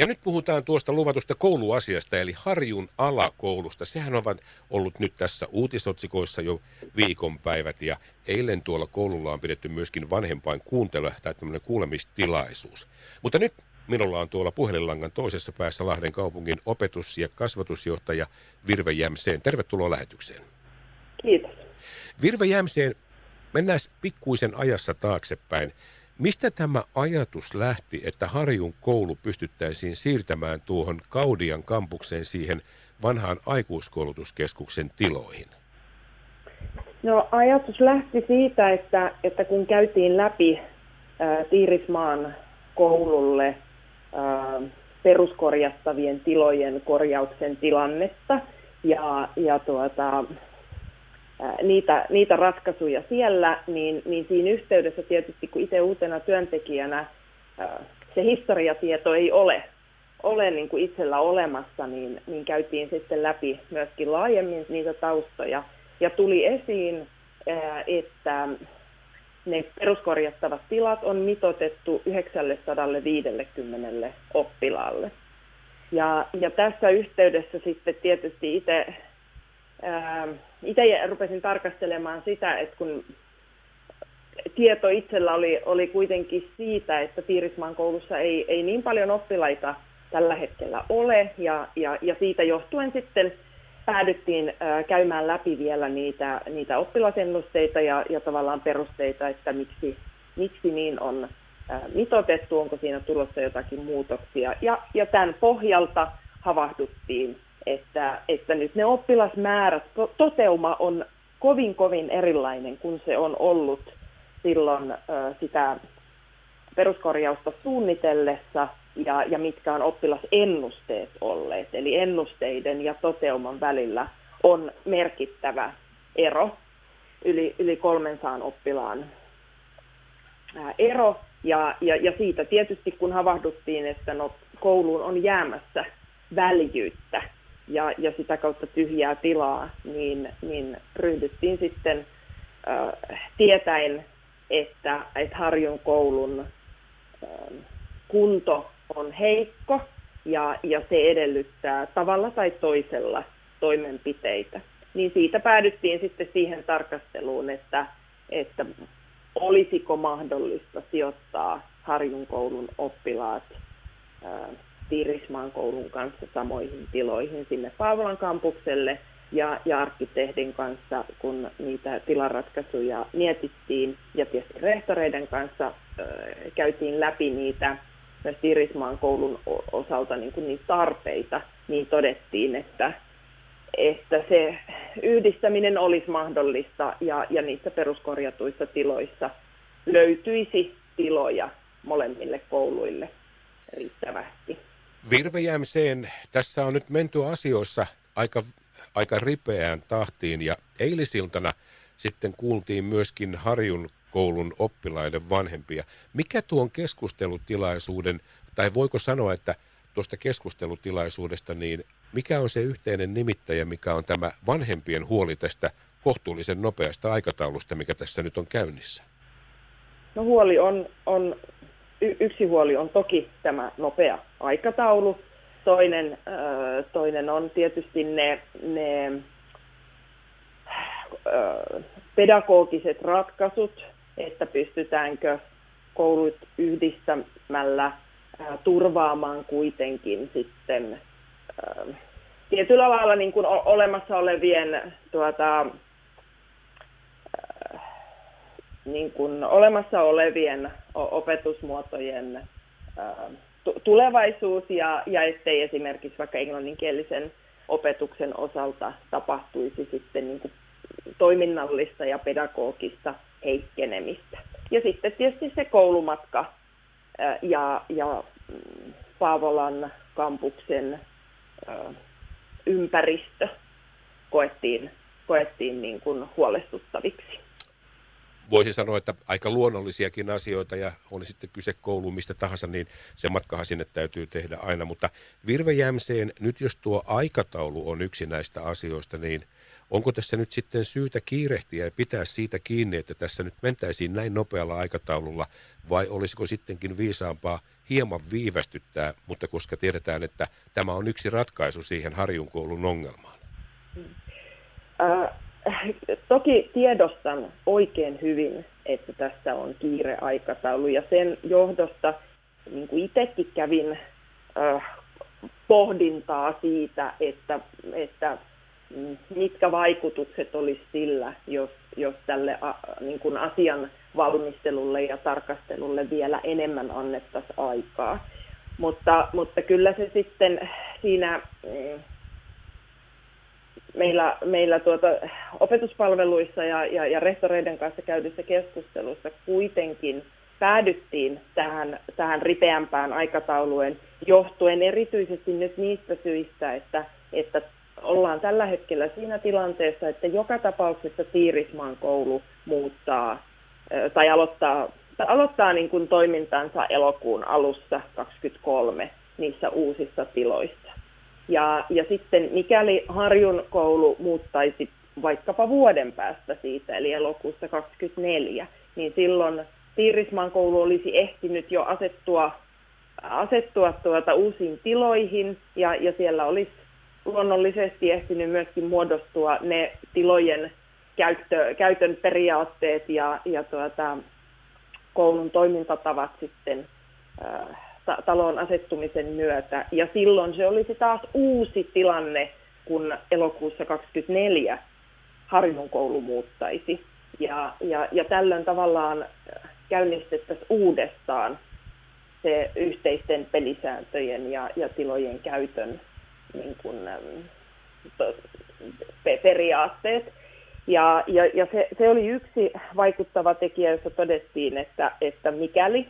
Ja nyt puhutaan tuosta luvatusta kouluasiasta, eli Harjun alakoulusta. Sehän on ollut nyt tässä uutisotsikoissa jo viikonpäivät, ja eilen tuolla koululla on pidetty myöskin vanhempain kuuntelu tai tämmöinen kuulemistilaisuus. Mutta nyt minulla on tuolla puhelinlangan toisessa päässä Lahden kaupungin opetus- ja kasvatusjohtaja Virve Jämseen. Tervetuloa lähetykseen. Kiitos. Virve Jämseen, mennään pikkuisen ajassa taaksepäin. Mistä tämä ajatus lähti, että Harjun koulu pystyttäisiin siirtämään tuohon Kaudian kampukseen siihen vanhaan aikuiskoulutuskeskuksen tiloihin? No ajatus lähti siitä, että, että kun käytiin läpi ää, Tiirismaan koululle ää, peruskorjattavien tilojen korjauksen tilannetta ja, ja tuota, niitä, niitä ratkaisuja siellä, niin, niin siinä yhteydessä tietysti, kun itse uutena työntekijänä se historiatieto ei ole, ole niin kuin itsellä olemassa, niin, niin käytiin sitten läpi myöskin laajemmin niitä taustoja. Ja tuli esiin, että ne peruskorjattavat tilat on mitotettu 950 oppilaalle. Ja, ja tässä yhteydessä sitten tietysti itse itse rupesin tarkastelemaan sitä, että kun tieto itsellä oli, oli kuitenkin siitä, että Piirismaan koulussa ei, ei niin paljon oppilaita tällä hetkellä ole, ja, ja, ja siitä johtuen sitten päädyttiin ää, käymään läpi vielä niitä, niitä oppilasennusteita ja, ja tavallaan perusteita, että miksi, miksi niin on ää, mitotettu, onko siinä tulossa jotakin muutoksia. Ja, ja tämän pohjalta havahduttiin että, että nyt ne oppilasmäärät, toteuma on kovin kovin erilainen kuin se on ollut silloin sitä peruskorjausta suunnitellessa ja, ja mitkä on oppilasennusteet olleet. Eli ennusteiden ja toteuman välillä on merkittävä ero, yli, yli 300 oppilaan ero. Ja, ja, ja siitä tietysti kun havahduttiin, että no, kouluun on jäämässä väljyyttä, ja, ja sitä kautta tyhjää tilaa, niin, niin ryhdyttiin sitten äh, tietäen, että, että Harjun koulun äh, kunto on heikko ja, ja se edellyttää tavalla tai toisella toimenpiteitä. Niin siitä päädyttiin sitten siihen tarkasteluun, että, että olisiko mahdollista sijoittaa Harjun koulun oppilaat Tiirismaan koulun kanssa samoihin tiloihin sinne Paavolan kampukselle ja, ja arkkitehdin kanssa, kun niitä tilaratkaisuja mietittiin ja tietysti rehtoreiden kanssa äh, käytiin läpi niitä myös Tiirismaan koulun osalta niin kuin niitä tarpeita, niin todettiin, että, että se yhdistäminen olisi mahdollista ja, ja niissä peruskorjatuissa tiloissa löytyisi tiloja molemmille kouluille riittävästi. Virvejämseen tässä on nyt menty asioissa aika, aika ripeään tahtiin ja eilisiltana sitten kuultiin myöskin Harjun koulun oppilaiden vanhempia. Mikä tuon keskustelutilaisuuden, tai voiko sanoa, että tuosta keskustelutilaisuudesta, niin mikä on se yhteinen nimittäjä, mikä on tämä vanhempien huoli tästä kohtuullisen nopeasta aikataulusta, mikä tässä nyt on käynnissä? No huoli on, on y- yksi huoli on toki tämä nopea aikataulu. Toinen, äh, toinen on tietysti ne, ne äh, pedagogiset ratkaisut, että pystytäänkö koulut yhdistämällä turvaamaan kuitenkin sitten äh, tietyllä lailla niin kuin olemassa olevien tuota, niin kuin olemassa olevien opetusmuotojen tulevaisuus ja, ja ettei esimerkiksi vaikka englanninkielisen opetuksen osalta tapahtuisi sitten niin kuin toiminnallista ja pedagogista heikkenemistä. Ja sitten tietysti se koulumatka ja, ja mm, Paavolan kampuksen ympäristö koettiin, koettiin niin kuin huolestuttaviksi voisi sanoa, että aika luonnollisiakin asioita ja on sitten kyse kouluun mistä tahansa, niin se matkahan sinne täytyy tehdä aina. Mutta Virvejämseen, nyt jos tuo aikataulu on yksi näistä asioista, niin onko tässä nyt sitten syytä kiirehtiä ja pitää siitä kiinni, että tässä nyt mentäisiin näin nopealla aikataululla vai olisiko sittenkin viisaampaa hieman viivästyttää, mutta koska tiedetään, että tämä on yksi ratkaisu siihen Harjun koulun ongelmaan? Äh, toki tiedostan oikein hyvin, että tässä on kiireaikataulu ja sen johdosta niin kuin itsekin kävin äh, pohdintaa siitä, että, että mm, mitkä vaikutukset olisi sillä, jos, jos tälle a, niin kuin asian valmistelulle ja tarkastelulle vielä enemmän annettaisiin aikaa. Mutta, mutta kyllä se sitten siinä mm, meillä, meillä tuota, opetuspalveluissa ja, ja, ja rehtoreiden kanssa käydyssä keskustelussa kuitenkin päädyttiin tähän, tähän ripeämpään aikatauluun johtuen erityisesti nyt niistä syistä, että, että ollaan tällä hetkellä siinä tilanteessa, että joka tapauksessa Tiirismaan koulu muuttaa tai aloittaa, tai aloittaa niin kuin toimintansa elokuun alussa 23 niissä uusissa tiloissa. Ja, ja sitten mikäli Harjun koulu muuttaisi vaikkapa vuoden päästä siitä, eli elokuussa 24, niin silloin Tiirismaan koulu olisi ehtinyt jo asettua, asettua tuota uusiin tiloihin, ja, ja siellä olisi luonnollisesti ehtinyt myöskin muodostua ne tilojen käyttö, käytön periaatteet ja, ja tuota, koulun toimintatavat sitten äh, talon asettumisen myötä. Ja silloin se olisi taas uusi tilanne, kun elokuussa 24 Harjun koulu muuttaisi. Ja, ja, ja tällöin tavallaan käynnistettäisiin uudestaan se yhteisten pelisääntöjen ja, ja tilojen käytön niin kuin, to, periaatteet. Ja, ja, ja se, se oli yksi vaikuttava tekijä, jossa todettiin, että, että mikäli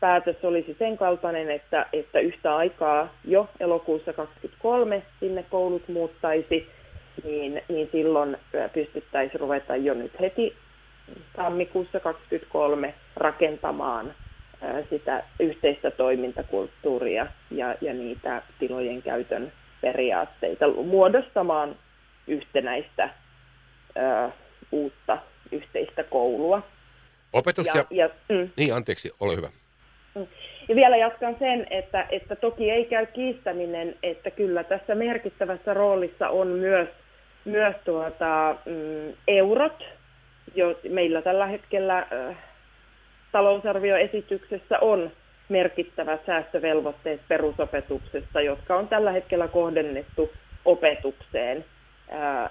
päätös olisi sen kaltainen, että, että yhtä aikaa jo elokuussa 2023 sinne koulut muuttaisi, niin, niin silloin pystyttäisiin ruveta jo nyt heti tammikuussa 2023 rakentamaan sitä yhteistä toimintakulttuuria ja, ja niitä tilojen käytön periaatteita, muodostamaan yhtenäistä ö, uutta yhteistä koulua. Opetus ja... ja, ja mm. Niin, anteeksi, ole hyvä. Ja vielä jatkan sen, että, että toki ei käy kiistäminen, että kyllä tässä merkittävässä roolissa on myös, myös tuota, mm, eurot. Jo, meillä tällä hetkellä äh, talousarvioesityksessä on merkittävät säästövelvoitteet perusopetuksesta, jotka on tällä hetkellä kohdennettu opetukseen, äh,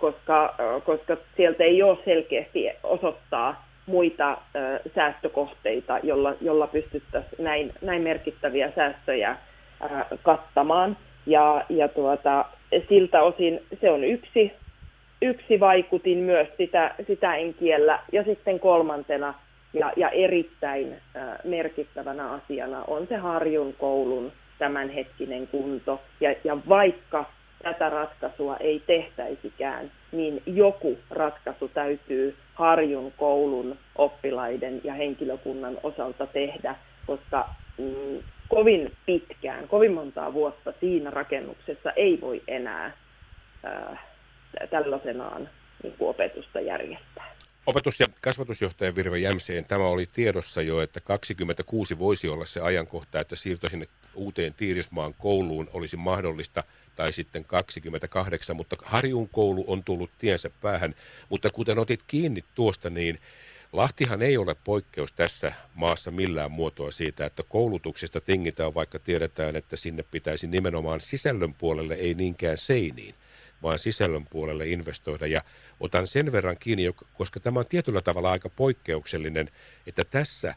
koska, äh, koska sieltä ei ole selkeästi osoittaa muita ö, säästökohteita, jolla, jolla pystyttäisiin näin, näin merkittäviä säästöjä ö, kattamaan. Ja, ja tuota, siltä osin se on yksi, yksi vaikutin myös, sitä, sitä en kiellä. Ja sitten kolmantena ja, ja erittäin ö, merkittävänä asiana on se Harjun koulun tämänhetkinen kunto. Ja, ja vaikka tätä ratkaisua ei tehtäisikään, niin joku ratkaisu täytyy Harjun koulun oppilaiden ja henkilökunnan osalta tehdä, koska mm, kovin pitkään, kovin montaa vuotta siinä rakennuksessa ei voi enää äh, tällaisenaan niin kuin opetusta järjestää. Opetus- ja kasvatusjohtaja Virve Jämseen, tämä oli tiedossa jo, että 26 voisi olla se ajankohta, että siirto sinne uuteen Tiirismaan kouluun olisi mahdollista – tai sitten 28, mutta Harjun koulu on tullut tiensä päähän. Mutta kuten otit kiinni tuosta, niin Lahtihan ei ole poikkeus tässä maassa millään muotoa siitä, että koulutuksesta tingitään, vaikka tiedetään, että sinne pitäisi nimenomaan sisällön puolelle, ei niinkään seiniin, vaan sisällön puolelle investoida. Ja otan sen verran kiinni, koska tämä on tietyllä tavalla aika poikkeuksellinen, että tässä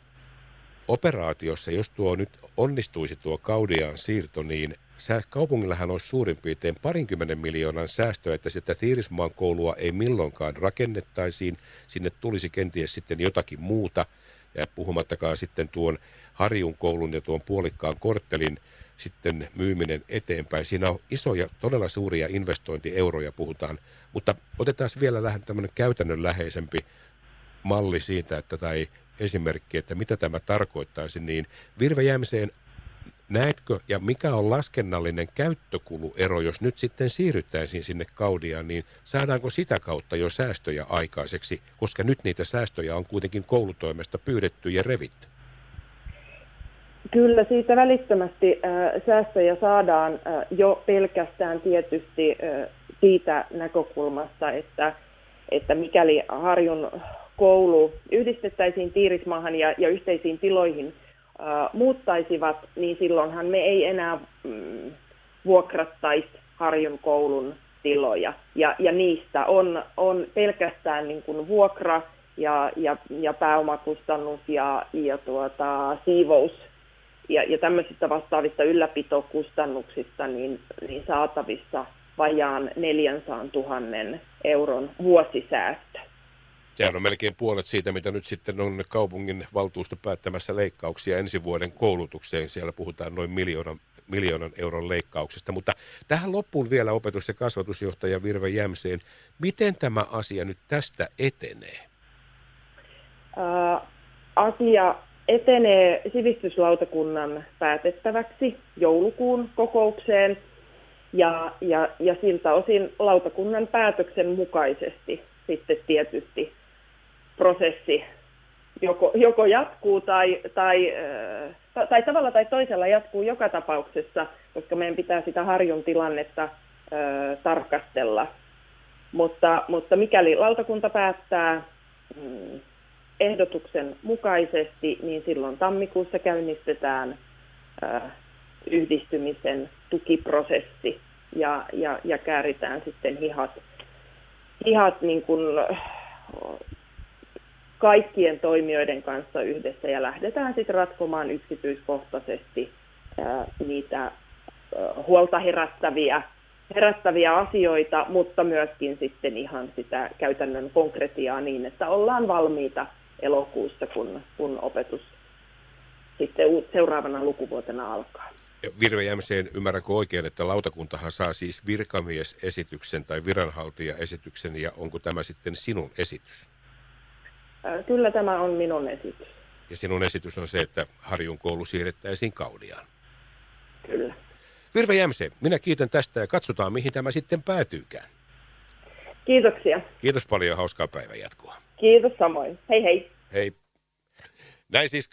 operaatiossa, jos tuo nyt onnistuisi tuo Kaudiaan siirto, niin kaupungillahan olisi suurin piirtein parinkymmenen miljoonan säästöä, että sitä Tiirismaan koulua ei milloinkaan rakennettaisiin. Sinne tulisi kenties sitten jotakin muuta, ja puhumattakaan sitten tuon Harjun koulun ja tuon puolikkaan korttelin sitten myyminen eteenpäin. Siinä on isoja, todella suuria investointieuroja puhutaan, mutta otetaan vielä vähän tämmöinen käytännönläheisempi malli siitä, että tai esimerkki, että mitä tämä tarkoittaisi, niin Virve Jämseen Näetkö, ja mikä on laskennallinen käyttökuluero, jos nyt sitten siirryttäisiin sinne Kaudiaan, niin saadaanko sitä kautta jo säästöjä aikaiseksi, koska nyt niitä säästöjä on kuitenkin koulutoimesta pyydetty ja revitty? Kyllä siitä välittömästi äh, säästöjä saadaan äh, jo pelkästään tietysti äh, siitä näkökulmasta, että, että mikäli Harjun koulu yhdistettäisiin Tiirismaahan ja, ja yhteisiin tiloihin äh, muuttaisivat, niin silloinhan me ei enää mm, vuokrattaisi Harjun koulun tiloja. Ja, ja niistä on, on pelkästään niin kuin vuokra ja, ja, ja pääomakustannus ja, ja tuota, siivous ja, ja tämmöisistä vastaavista ylläpitokustannuksista niin, niin saatavissa vajaan 400 000 euron vuosisäästö. Sehän on melkein puolet siitä, mitä nyt sitten on kaupungin valtuusto päättämässä leikkauksia ensi vuoden koulutukseen. Siellä puhutaan noin miljoonan, miljoonan euron leikkauksesta. Mutta tähän loppuun vielä opetus- ja kasvatusjohtaja Virve Jämseen. Miten tämä asia nyt tästä etenee? Ää, asia etenee sivistyslautakunnan päätettäväksi joulukuun kokoukseen ja, ja, ja siltä osin lautakunnan päätöksen mukaisesti sitten tietysti prosessi joko, joko jatkuu tai, tai, tai, tai tavalla tai toisella jatkuu joka tapauksessa, koska meidän pitää sitä harjun tilannetta ö, tarkastella. Mutta, mutta mikäli lautakunta päättää mm, ehdotuksen mukaisesti, niin silloin tammikuussa käynnistetään ö, yhdistymisen tukiprosessi ja, ja, ja kääritään sitten hihat, hihat niin kuin, kaikkien toimijoiden kanssa yhdessä ja lähdetään sitten ratkomaan yksityiskohtaisesti ää, niitä ää, huolta herättäviä, herättäviä asioita, mutta myöskin sitten ihan sitä käytännön konkretiaa niin, että ollaan valmiita elokuussa, kun, kun opetus sitten seuraavana lukuvuotena alkaa. Virve Jämseen, ymmärränkö oikein, että lautakuntahan saa siis virkamiesesityksen tai viranhaltijaesityksen ja onko tämä sitten sinun esitys? Kyllä tämä on minun esitys. Ja sinun esitys on se, että Harjun koulu siirrettäisiin Kaudiaan. Kyllä. Virve Jämse, minä kiitän tästä ja katsotaan, mihin tämä sitten päätyykään. Kiitoksia. Kiitos paljon, hauskaa päivän jatkoa. Kiitos samoin. Hei hei. Hei. Näin siis